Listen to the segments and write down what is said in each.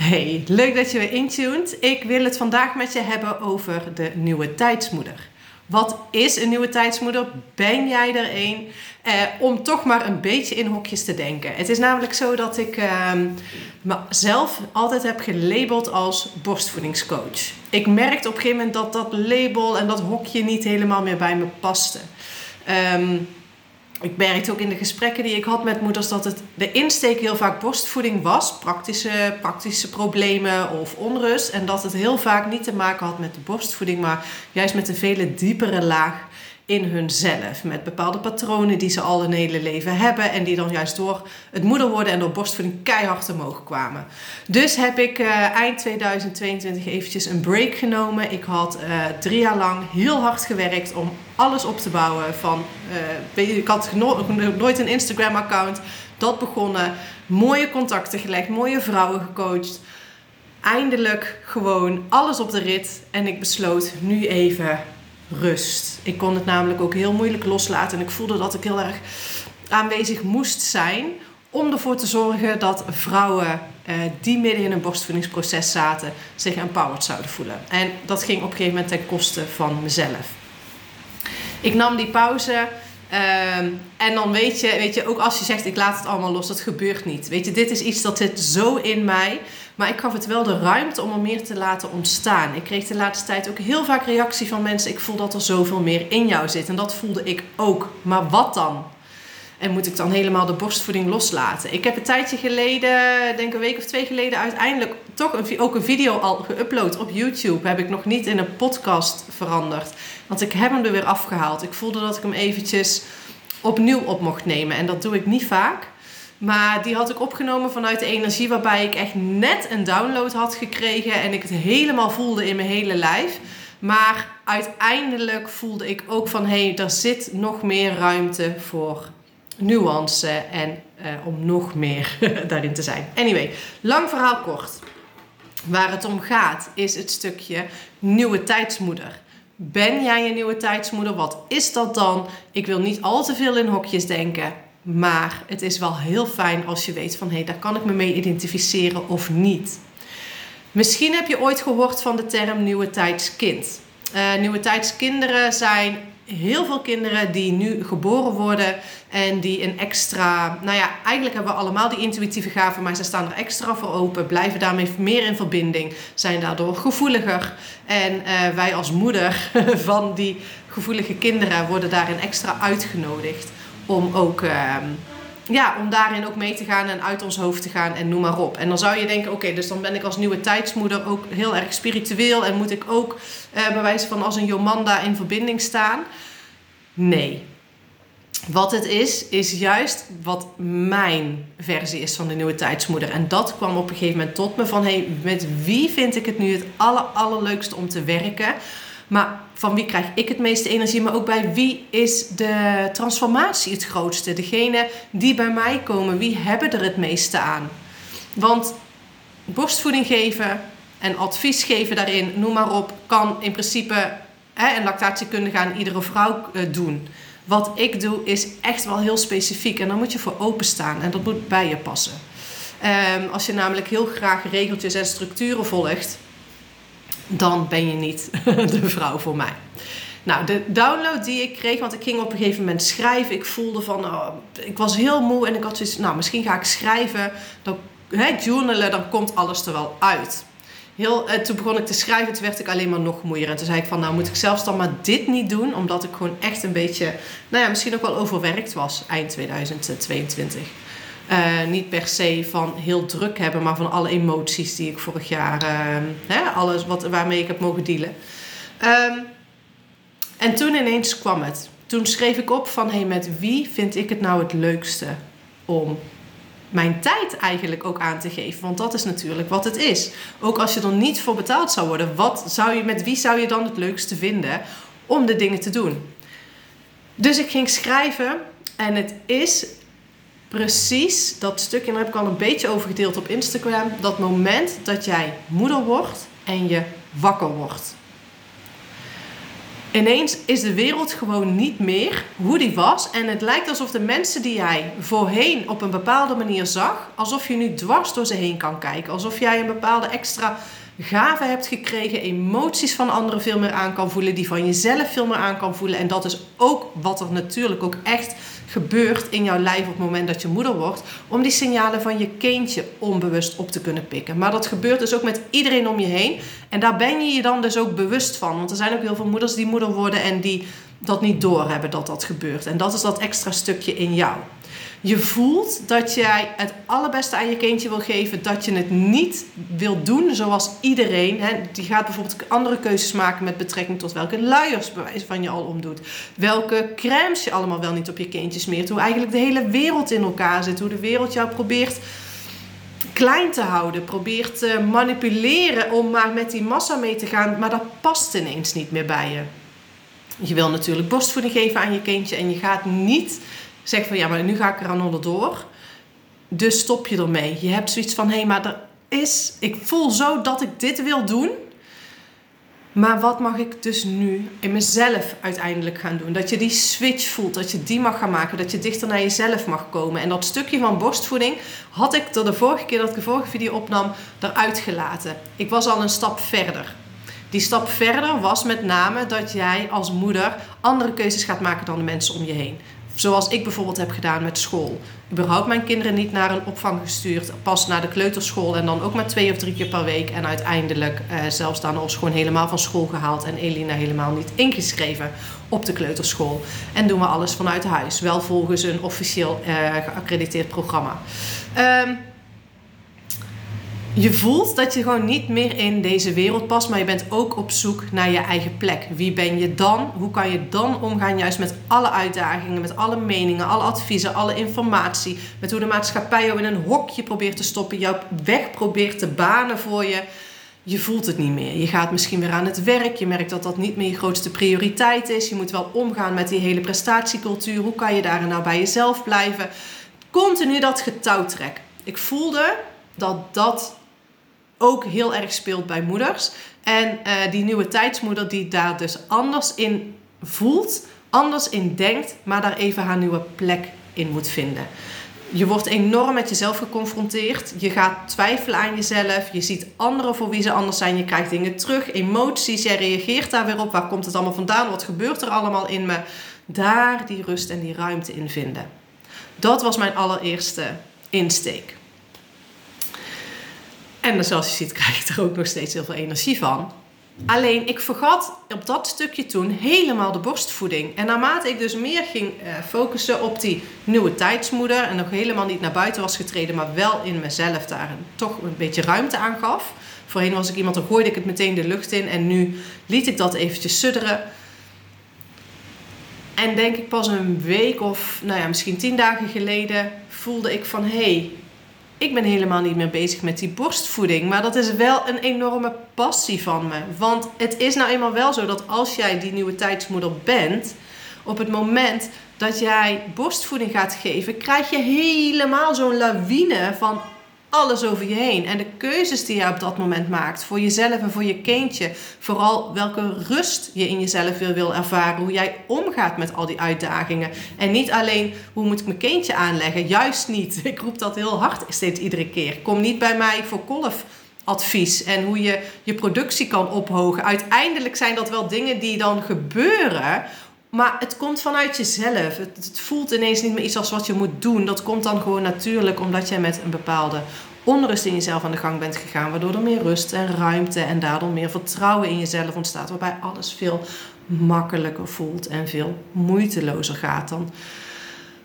Hey, leuk dat je weer intuned. Ik wil het vandaag met je hebben over de nieuwe tijdsmoeder. Wat is een nieuwe tijdsmoeder? Ben jij er een? Eh, om toch maar een beetje in hokjes te denken. Het is namelijk zo dat ik eh, mezelf altijd heb gelabeld als borstvoedingscoach. Ik merkte op een gegeven moment dat dat label en dat hokje niet helemaal meer bij me paste. Um, ik merkte ook in de gesprekken die ik had met moeders dat het de insteek heel vaak borstvoeding was, praktische, praktische problemen of onrust. En dat het heel vaak niet te maken had met de borstvoeding, maar juist met een vele diepere laag in hunzelf. Met bepaalde patronen die ze al hun hele leven hebben. En die dan juist door het moeder worden en door borstvoeding keihard omhoog kwamen. Dus heb ik uh, eind 2022 eventjes een break genomen. Ik had uh, drie jaar lang heel hard gewerkt om alles op te bouwen. Van, uh, ik had nooit een Instagram account. Dat begonnen. Mooie contacten gelegd. Mooie vrouwen gecoacht. Eindelijk gewoon alles op de rit. En ik besloot nu even rust. Ik kon het namelijk ook heel moeilijk loslaten en ik voelde dat ik heel erg aanwezig moest zijn om ervoor te zorgen dat vrouwen eh, die midden in een borstvoedingsproces zaten zich empowered zouden voelen. En dat ging op een gegeven moment ten koste van mezelf. Ik nam die pauze. Ehm, en dan weet je, weet je, ook als je zegt ik laat het allemaal los, dat gebeurt niet. Weet je, dit is iets dat zit zo in mij. Maar ik gaf het wel de ruimte om er meer te laten ontstaan. Ik kreeg de laatste tijd ook heel vaak reactie van mensen. Ik voel dat er zoveel meer in jou zit. En dat voelde ik ook. Maar wat dan? En moet ik dan helemaal de borstvoeding loslaten? Ik heb een tijdje geleden, denk een week of twee geleden, uiteindelijk toch een, ook een video al geüpload op YouTube. Heb ik nog niet in een podcast veranderd. Want ik heb hem er weer afgehaald. Ik voelde dat ik hem eventjes opnieuw op mocht nemen. En dat doe ik niet vaak. Maar die had ik opgenomen vanuit de energie waarbij ik echt net een download had gekregen en ik het helemaal voelde in mijn hele lijf. Maar uiteindelijk voelde ik ook van hé, hey, er zit nog meer ruimte voor nuance en uh, om nog meer daarin te zijn. Anyway, lang verhaal kort. Waar het om gaat is het stukje nieuwe tijdsmoeder. Ben jij een nieuwe tijdsmoeder? Wat is dat dan? Ik wil niet al te veel in hokjes denken. Maar het is wel heel fijn als je weet van hé, hey, daar kan ik me mee identificeren of niet. Misschien heb je ooit gehoord van de term nieuwe tijdskind. Uh, nieuwe tijdskinderen zijn heel veel kinderen die nu geboren worden en die een extra, nou ja, eigenlijk hebben we allemaal die intuïtieve gaven, maar ze staan er extra voor open, blijven daarmee meer in verbinding, zijn daardoor gevoeliger. En uh, wij als moeder van die gevoelige kinderen worden daarin extra uitgenodigd om ook ehm, ja, om daarin ook mee te gaan en uit ons hoofd te gaan en noem maar op. En dan zou je denken, oké, dus dan ben ik als nieuwe tijdsmoeder ook heel erg spiritueel en moet ik ook uh, bij wijze van als een Jomanda in verbinding staan. Nee. Wat het is, is juist wat mijn versie is van de nieuwe tijdsmoeder. En dat kwam op een gegeven moment tot me van, hey, met wie vind ik het nu het aller, allerleukste om te werken? Maar van wie krijg ik het meeste energie? Maar ook bij wie is de transformatie het grootste? Degene die bij mij komen, wie hebben er het meeste aan? Want borstvoeding geven en advies geven daarin, noem maar op, kan in principe hè, en lactatiekundige aan iedere vrouw uh, doen. Wat ik doe is echt wel heel specifiek en daar moet je voor openstaan en dat moet bij je passen. Um, als je namelijk heel graag regeltjes en structuren volgt, dan ben je niet de vrouw voor mij. Nou, de download die ik kreeg, want ik ging op een gegeven moment schrijven. Ik voelde van, oh, ik was heel moe en ik had zoiets, nou, misschien ga ik schrijven. Dan, hè, journalen, dan komt alles er wel uit. Heel, eh, toen begon ik te schrijven, toen werd ik alleen maar nog moeier. En toen zei ik van, nou moet ik zelfs dan maar dit niet doen. Omdat ik gewoon echt een beetje, nou ja, misschien ook wel overwerkt was eind 2022. Uh, niet per se van heel druk hebben, maar van alle emoties die ik vorig jaar, uh, hè, alles wat, waarmee ik heb mogen dealen. Um, en toen ineens kwam het. Toen schreef ik op van, hey, met wie vind ik het nou het leukste om mijn tijd eigenlijk ook aan te geven. Want dat is natuurlijk wat het is. Ook als je er niet voor betaald zou worden, wat zou je, met wie zou je dan het leukste vinden om de dingen te doen? Dus ik ging schrijven en het is precies dat stukje, en daar heb ik al een beetje over gedeeld op Instagram. Dat moment dat jij moeder wordt en je wakker wordt. Ineens is de wereld gewoon niet meer hoe die was. En het lijkt alsof de mensen die jij voorheen op een bepaalde manier zag, alsof je nu dwars door ze heen kan kijken. Alsof jij een bepaalde extra gave hebt gekregen, emoties van anderen veel meer aan kan voelen, die van jezelf veel meer aan kan voelen. En dat is ook wat er natuurlijk ook echt gebeurt in jouw lijf op het moment dat je moeder wordt, om die signalen van je kindje onbewust op te kunnen pikken. Maar dat gebeurt dus ook met iedereen om je heen. En daar ben je je dan dus ook bewust van. Want er zijn ook heel veel moeders die moeder worden en die dat niet doorhebben dat dat gebeurt. En dat is dat extra stukje in jou je voelt dat jij het allerbeste aan je kindje wil geven, dat je het niet wil doen zoals iedereen. Hè, die gaat bijvoorbeeld andere keuzes maken met betrekking tot welke luiers bewijs van je al omdoet. Welke crèmes je allemaal wel niet op je kindje smeert. Hoe eigenlijk de hele wereld in elkaar zit. Hoe de wereld jou probeert klein te houden. Probeert te manipuleren om maar met die massa mee te gaan. Maar dat past ineens niet meer bij je. Je wil natuurlijk borstvoeding geven aan je kindje en je gaat niet zeg van ja, maar nu ga ik er aan onderdoor. Dus stop je ermee. Je hebt zoiets van hé, hey, maar er is, ik voel zo dat ik dit wil doen. Maar wat mag ik dus nu in mezelf uiteindelijk gaan doen? Dat je die switch voelt, dat je die mag gaan maken, dat je dichter naar jezelf mag komen. En dat stukje van borstvoeding had ik er de vorige keer dat ik de vorige video opnam, eruit gelaten. Ik was al een stap verder. Die stap verder was met name dat jij als moeder andere keuzes gaat maken dan de mensen om je heen. Zoals ik bijvoorbeeld heb gedaan met school. Überhaupt mijn kinderen niet naar een opvang gestuurd. Pas naar de kleuterschool en dan ook maar twee of drie keer per week. En uiteindelijk uh, zelfs ons gewoon helemaal van school gehaald. En Elina helemaal niet ingeschreven op de kleuterschool. En doen we alles vanuit huis. Wel volgens een officieel uh, geaccrediteerd programma. Um, je voelt dat je gewoon niet meer in deze wereld past, maar je bent ook op zoek naar je eigen plek. Wie ben je dan? Hoe kan je dan omgaan juist met alle uitdagingen, met alle meningen, alle adviezen, alle informatie, met hoe de maatschappij jou in een hokje probeert te stoppen, jouw weg probeert te banen voor je. Je voelt het niet meer. Je gaat misschien weer aan het werk. Je merkt dat dat niet meer je grootste prioriteit is. Je moet wel omgaan met die hele prestatiecultuur. Hoe kan je daar nou bij jezelf blijven? Continu dat getouwtrek. Ik voelde dat dat ook heel erg speelt bij moeders. En uh, die nieuwe tijdsmoeder die daar dus anders in voelt, anders in denkt, maar daar even haar nieuwe plek in moet vinden. Je wordt enorm met jezelf geconfronteerd. Je gaat twijfelen aan jezelf. Je ziet anderen voor wie ze anders zijn. Je krijgt dingen terug, emoties. Jij reageert daar weer op. Waar komt het allemaal vandaan? Wat gebeurt er allemaal in me? Daar die rust en die ruimte in vinden. Dat was mijn allereerste insteek. En zoals je ziet krijg ik er ook nog steeds heel veel energie van. Alleen ik vergat op dat stukje toen helemaal de borstvoeding. En naarmate ik dus meer ging eh, focussen op die nieuwe tijdsmoeder en nog helemaal niet naar buiten was getreden, maar wel in mezelf daar toch een beetje ruimte aan gaf. Voorheen was ik iemand, dan gooide ik het meteen de lucht in en nu liet ik dat eventjes sudderen. En denk ik pas een week of, nou ja, misschien tien dagen geleden voelde ik van hé, hey, ik ben helemaal niet meer bezig met die borstvoeding. Maar dat is wel een enorme passie van me. Want het is nou eenmaal wel zo dat als jij die nieuwe tijdsmoeder bent, op het moment dat jij borstvoeding gaat geven, krijg je helemaal zo'n lawine van alles over je heen. En de keuzes die je op dat moment maakt voor jezelf en voor je kindje. Vooral welke rust je in jezelf wil, ervaren. Hoe jij omgaat met al die uitdagingen. En niet alleen hoe moet ik mijn kindje aanleggen. Juist niet. Ik roep dat heel hard steeds iedere keer. Kom niet bij mij voor kolf advies en hoe je je productie kan ophogen. Uiteindelijk zijn dat wel dingen die dan gebeuren maar het komt vanuit jezelf. Het, het, voelt ineens niet meer iets als wat je moet doen. Dat komt dan gewoon natuurlijk omdat jij met een bepaalde onrust in jezelf aan de gang bent gegaan. Waardoor er meer rust en ruimte en daardoor meer vertrouwen in jezelf ontstaat. Waarbij alles veel makkelijker voelt en veel moeitelozer gaat. Dan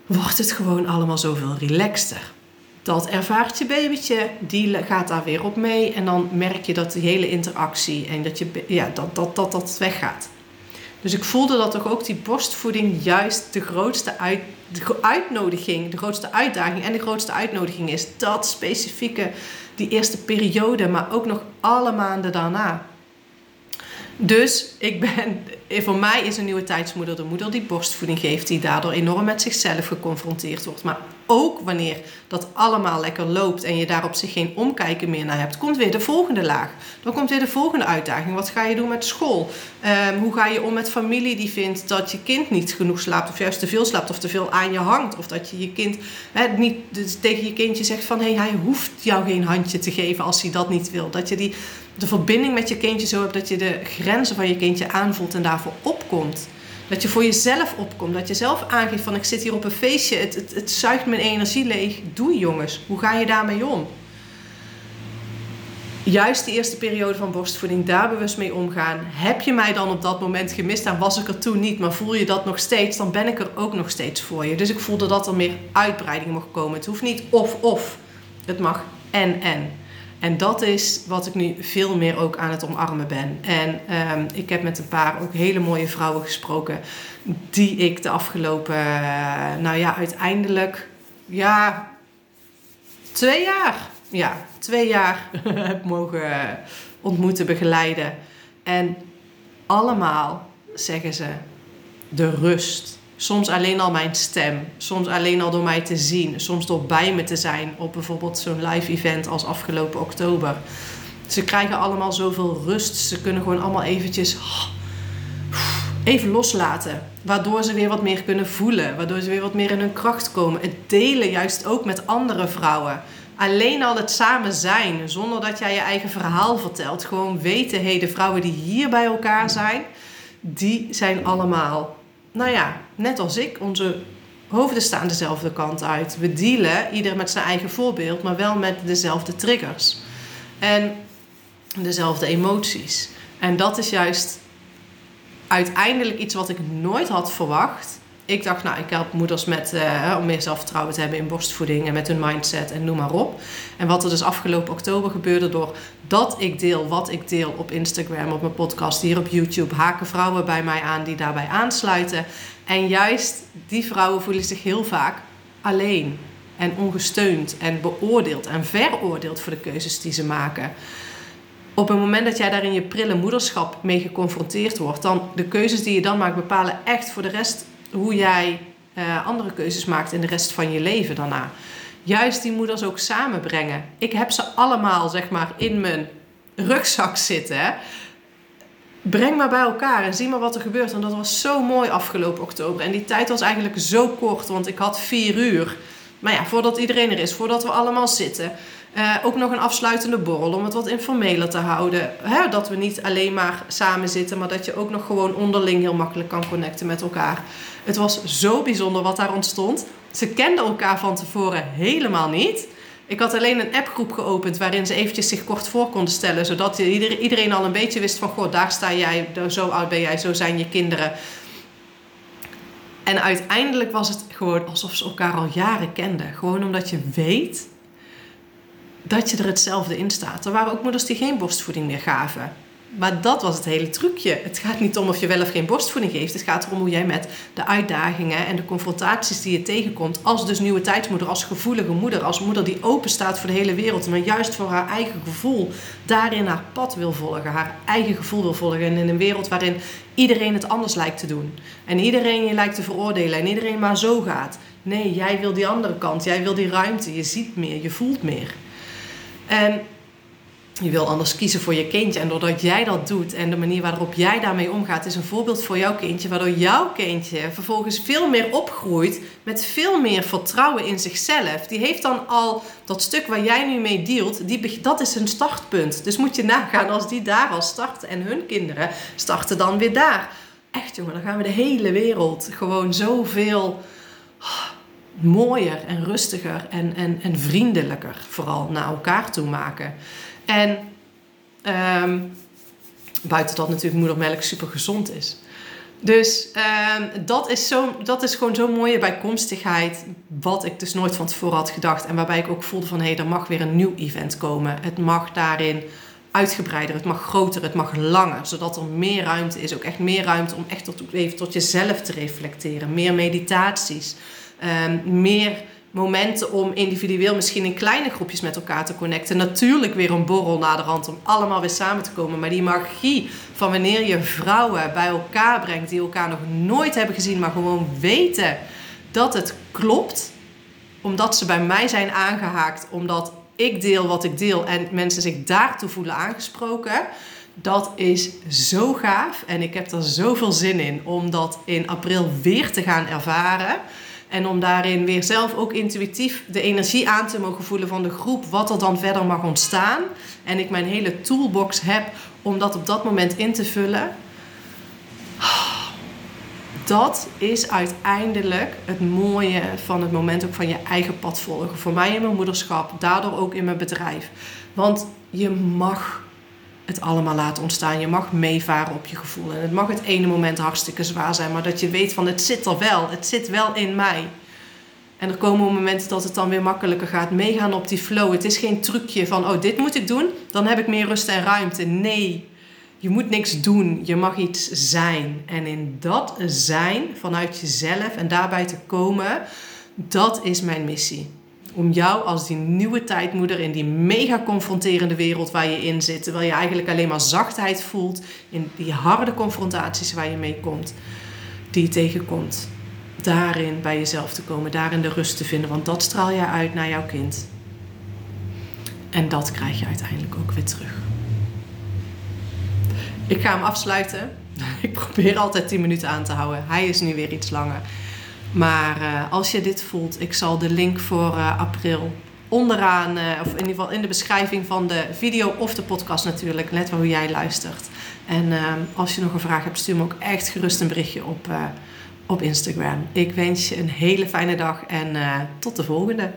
wordt het gewoon allemaal zoveel relaxter. Dat ervaart je babytje, die gaat daar weer op mee. En dan merk je dat die hele interactie en dat je, ja, dat, dat, dat, dat weggaat. Dus ik voelde dat toch ook die borstvoeding juist de grootste uit, de uitnodiging, de grootste uitdaging en de grootste uitnodiging is. Dat specifieke, die eerste periode, maar ook nog alle maanden daarna. Dus ik ben, voor mij is een nieuwe tijdsmoeder de moeder die borstvoeding geeft, die daardoor enorm met zichzelf geconfronteerd wordt. Maar ook wanneer dat allemaal lekker loopt en je daar op zich geen omkijken meer naar hebt, komt weer de volgende laag. Dan komt weer de volgende uitdaging. Wat ga je doen met school? Ehm, hoe ga je om met familie die vindt dat je kind niet genoeg slaapt, of juist te veel slaapt, of te veel aan je hangt? Of dat je je kind niet dus tegen je kindje zegt van hé, hey, hij hoeft jou geen handje te geven als hij dat niet wil. Dat je die de verbinding met je kindje zo hebt dat je de grenzen van je kindje aanvoelt en daarvoor opkomt. Dat je voor jezelf opkomt. Dat je zelf aangeeft van ik zit hier op een feestje. Het, het, het zuigt mijn energie leeg. Doe jongens. Hoe ga je daarmee om? Juist de eerste periode van borstvoeding, daar bewust mee omgaan. Heb je mij dan op dat moment gemist en was ik er toen niet, maar voel je dat nog steeds, dan ben ik er ook nog steeds voor je. Dus ik voelde dat er meer uitbreiding mocht komen. Het hoeft niet of-of. Het mag en-en. En dat is wat ik nu veel meer ook aan het omarmen ben. En um, ik heb met een paar ook hele mooie vrouwen gesproken. Die ik de afgelopen, uh, nou ja, uiteindelijk, ja, twee jaar. Ja, twee jaar heb mogen ontmoeten, begeleiden. En allemaal zeggen ze de rust Soms alleen al mijn stem, soms alleen al door mij te zien, soms door bij me te zijn op bijvoorbeeld zo'n live event als afgelopen oktober. Ze krijgen allemaal zoveel rust, ze kunnen gewoon allemaal eventjes even loslaten. Waardoor ze weer wat meer kunnen voelen, waardoor ze weer wat meer in hun kracht komen. Het delen juist ook met andere vrouwen. Alleen al het samen zijn, zonder dat jij je eigen verhaal vertelt. Gewoon weten, hé, hey, de vrouwen die hier bij elkaar zijn, die zijn allemaal nou ja, net als ik, onze hoofden staan dezelfde kant uit. We dealen, ieder met zijn eigen voorbeeld, maar wel met dezelfde triggers. En dezelfde emoties. En dat is juist uiteindelijk iets wat ik nooit had verwacht ik dacht, nou, ik help moeders met, uh, om meer zelfvertrouwen te hebben in borstvoeding en met hun mindset en noem maar op. En wat er dus afgelopen oktober gebeurde door dat ik deel wat ik deel op Instagram, op mijn podcast, hier op YouTube, haken vrouwen bij mij aan die daarbij aansluiten. En juist die vrouwen voelen zich heel vaak alleen en ongesteund en beoordeeld en veroordeeld voor de keuzes die ze maken op het moment dat jij daar in je prille moederschap mee geconfronteerd wordt, dan de keuzes die je dan maakt bepalen echt voor de rest hoe jij uh, andere keuzes maakt in de rest van je leven daarna. Juist die moeders ook samenbrengen. Ik heb ze allemaal, zeg maar, in mijn rugzak zitten. Breng maar bij elkaar en zie maar wat er gebeurt. En dat was zo mooi afgelopen oktober. En die tijd was eigenlijk zo kort, want ik had vier uur. Maar ja, voordat iedereen er is, voordat we allemaal zitten. Uh, ook nog een afsluitende borrel om het wat informeler te houden. Hè? Dat we niet alleen maar samen zitten, maar dat je ook nog gewoon onderling heel makkelijk kan connecten met elkaar. Het was zo bijzonder wat daar ontstond. Ze kenden elkaar van tevoren helemaal niet. Ik had alleen een appgroep geopend waarin ze eventjes zich kort voor konden stellen. Zodat iedereen al een beetje wist van... Goh, daar sta jij, zo oud ben jij, zo zijn je kinderen. En uiteindelijk was het gewoon alsof ze elkaar al jaren kenden. Gewoon omdat je weet dat je er hetzelfde in staat. Er waren ook moeders die geen borstvoeding meer gaven. Maar dat was het hele trucje. Het gaat niet om of je wel of geen borstvoeding geeft. Het gaat erom hoe jij met de uitdagingen en de confrontaties die je tegenkomt, als dus nieuwe tijdsmoeder, als gevoelige moeder, als moeder die open staat voor de hele wereld, maar juist voor haar eigen gevoel daarin haar pad wil volgen, haar eigen gevoel wil volgen. En in een wereld waarin iedereen het anders lijkt te doen. En iedereen je lijkt te veroordelen en iedereen maar zo gaat. Nee, jij wil die andere kant. Jij wil die ruimte. Je ziet meer, je voelt meer. En je wil anders kiezen voor je kindje. En doordat jij dat doet en de manier waarop jij daarmee omgaat, is een voorbeeld voor jouw kindje. Waardoor jouw kindje vervolgens veel meer opgroeit met veel meer vertrouwen in zichzelf. Die heeft dan al dat stuk waar jij nu mee dealt, die, dat is een startpunt. Dus moet je nagaan als die daar al starten en hun kinderen starten dan weer daar. Echt jongen, dan gaan we de hele wereld gewoon zoveel mooier en rustiger en, en, en vriendelijker vooral naar elkaar toe maken. En ehm, buiten dat natuurlijk moedermelk super gezond is. Dus um, dat, is zo, dat is gewoon zo'n mooie bijkomstigheid. Wat ik dus nooit van tevoren had gedacht. En waarbij ik ook voelde van hé, hey, er mag weer een nieuw event komen. Het mag daarin uitgebreider, het mag groter, het mag langer. Zodat er meer ruimte is. Ook echt meer ruimte om echt even tot jezelf te reflecteren. Meer meditaties. Um, meer momenten om individueel misschien in kleine groepjes met elkaar te connecten. Natuurlijk weer een borrel naderhand om allemaal weer samen te komen. Maar die magie van wanneer je vrouwen bij elkaar brengt die elkaar nog nooit hebben gezien, maar gewoon weten dat het klopt. Omdat ze bij mij zijn aangehaakt, omdat ik deel wat ik deel en mensen zich daartoe voelen aangesproken. Dat is zo gaaf en ik heb er zoveel zin in om dat in april weer te gaan ervaren. En om daarin weer zelf ook intuïtief de energie aan te mogen voelen van de groep, wat er dan verder mag ontstaan. En ik mijn hele toolbox heb om dat op dat moment in te vullen. Dat is uiteindelijk het mooie van het moment ook van je eigen pad volgen. Voor mij in mijn moederschap, daardoor ook in mijn bedrijf. Want je mag het allemaal laten ontstaan. Je mag meevaren op je gevoel. En het mag het ene moment hartstikke zwaar zijn, maar dat je weet van het zit er wel. Het zit wel in mij. En er komen momenten dat het dan weer makkelijker gaat. Meegaan op die flow. Het is geen trucje van, oh, dit moet ik doen. Dan heb ik meer rust en ruimte. Nee, je moet niks doen. Je mag iets zijn. En in dat zijn, vanuit jezelf en daarbij te komen, dat is mijn missie om jou als die nieuwe tijdmoeder in die mega confronterende wereld waar je in zit, terwijl je eigenlijk alleen maar zachtheid voelt in die harde confrontaties waar je mee komt, die je tegenkomt, daarin bij jezelf te komen, daarin de rust te vinden, want dat straal je uit naar jouw kind. En dat krijg je uiteindelijk ook weer terug. Ik ga hem afsluiten. Ik probeer altijd 10 minuten aan te houden. Hij is nu weer iets langer. Maar uh, als je dit voelt, ik zal de link voor uh, april onderaan, uh, of in ieder geval in de beschrijving van de video of de podcast natuurlijk, let wel hoe jij luistert. En als je nog een vraag hebt, stuur me ook echt gerust een berichtje op, op Instagram. Ik wens je een hele fijne dag en tot de volgende.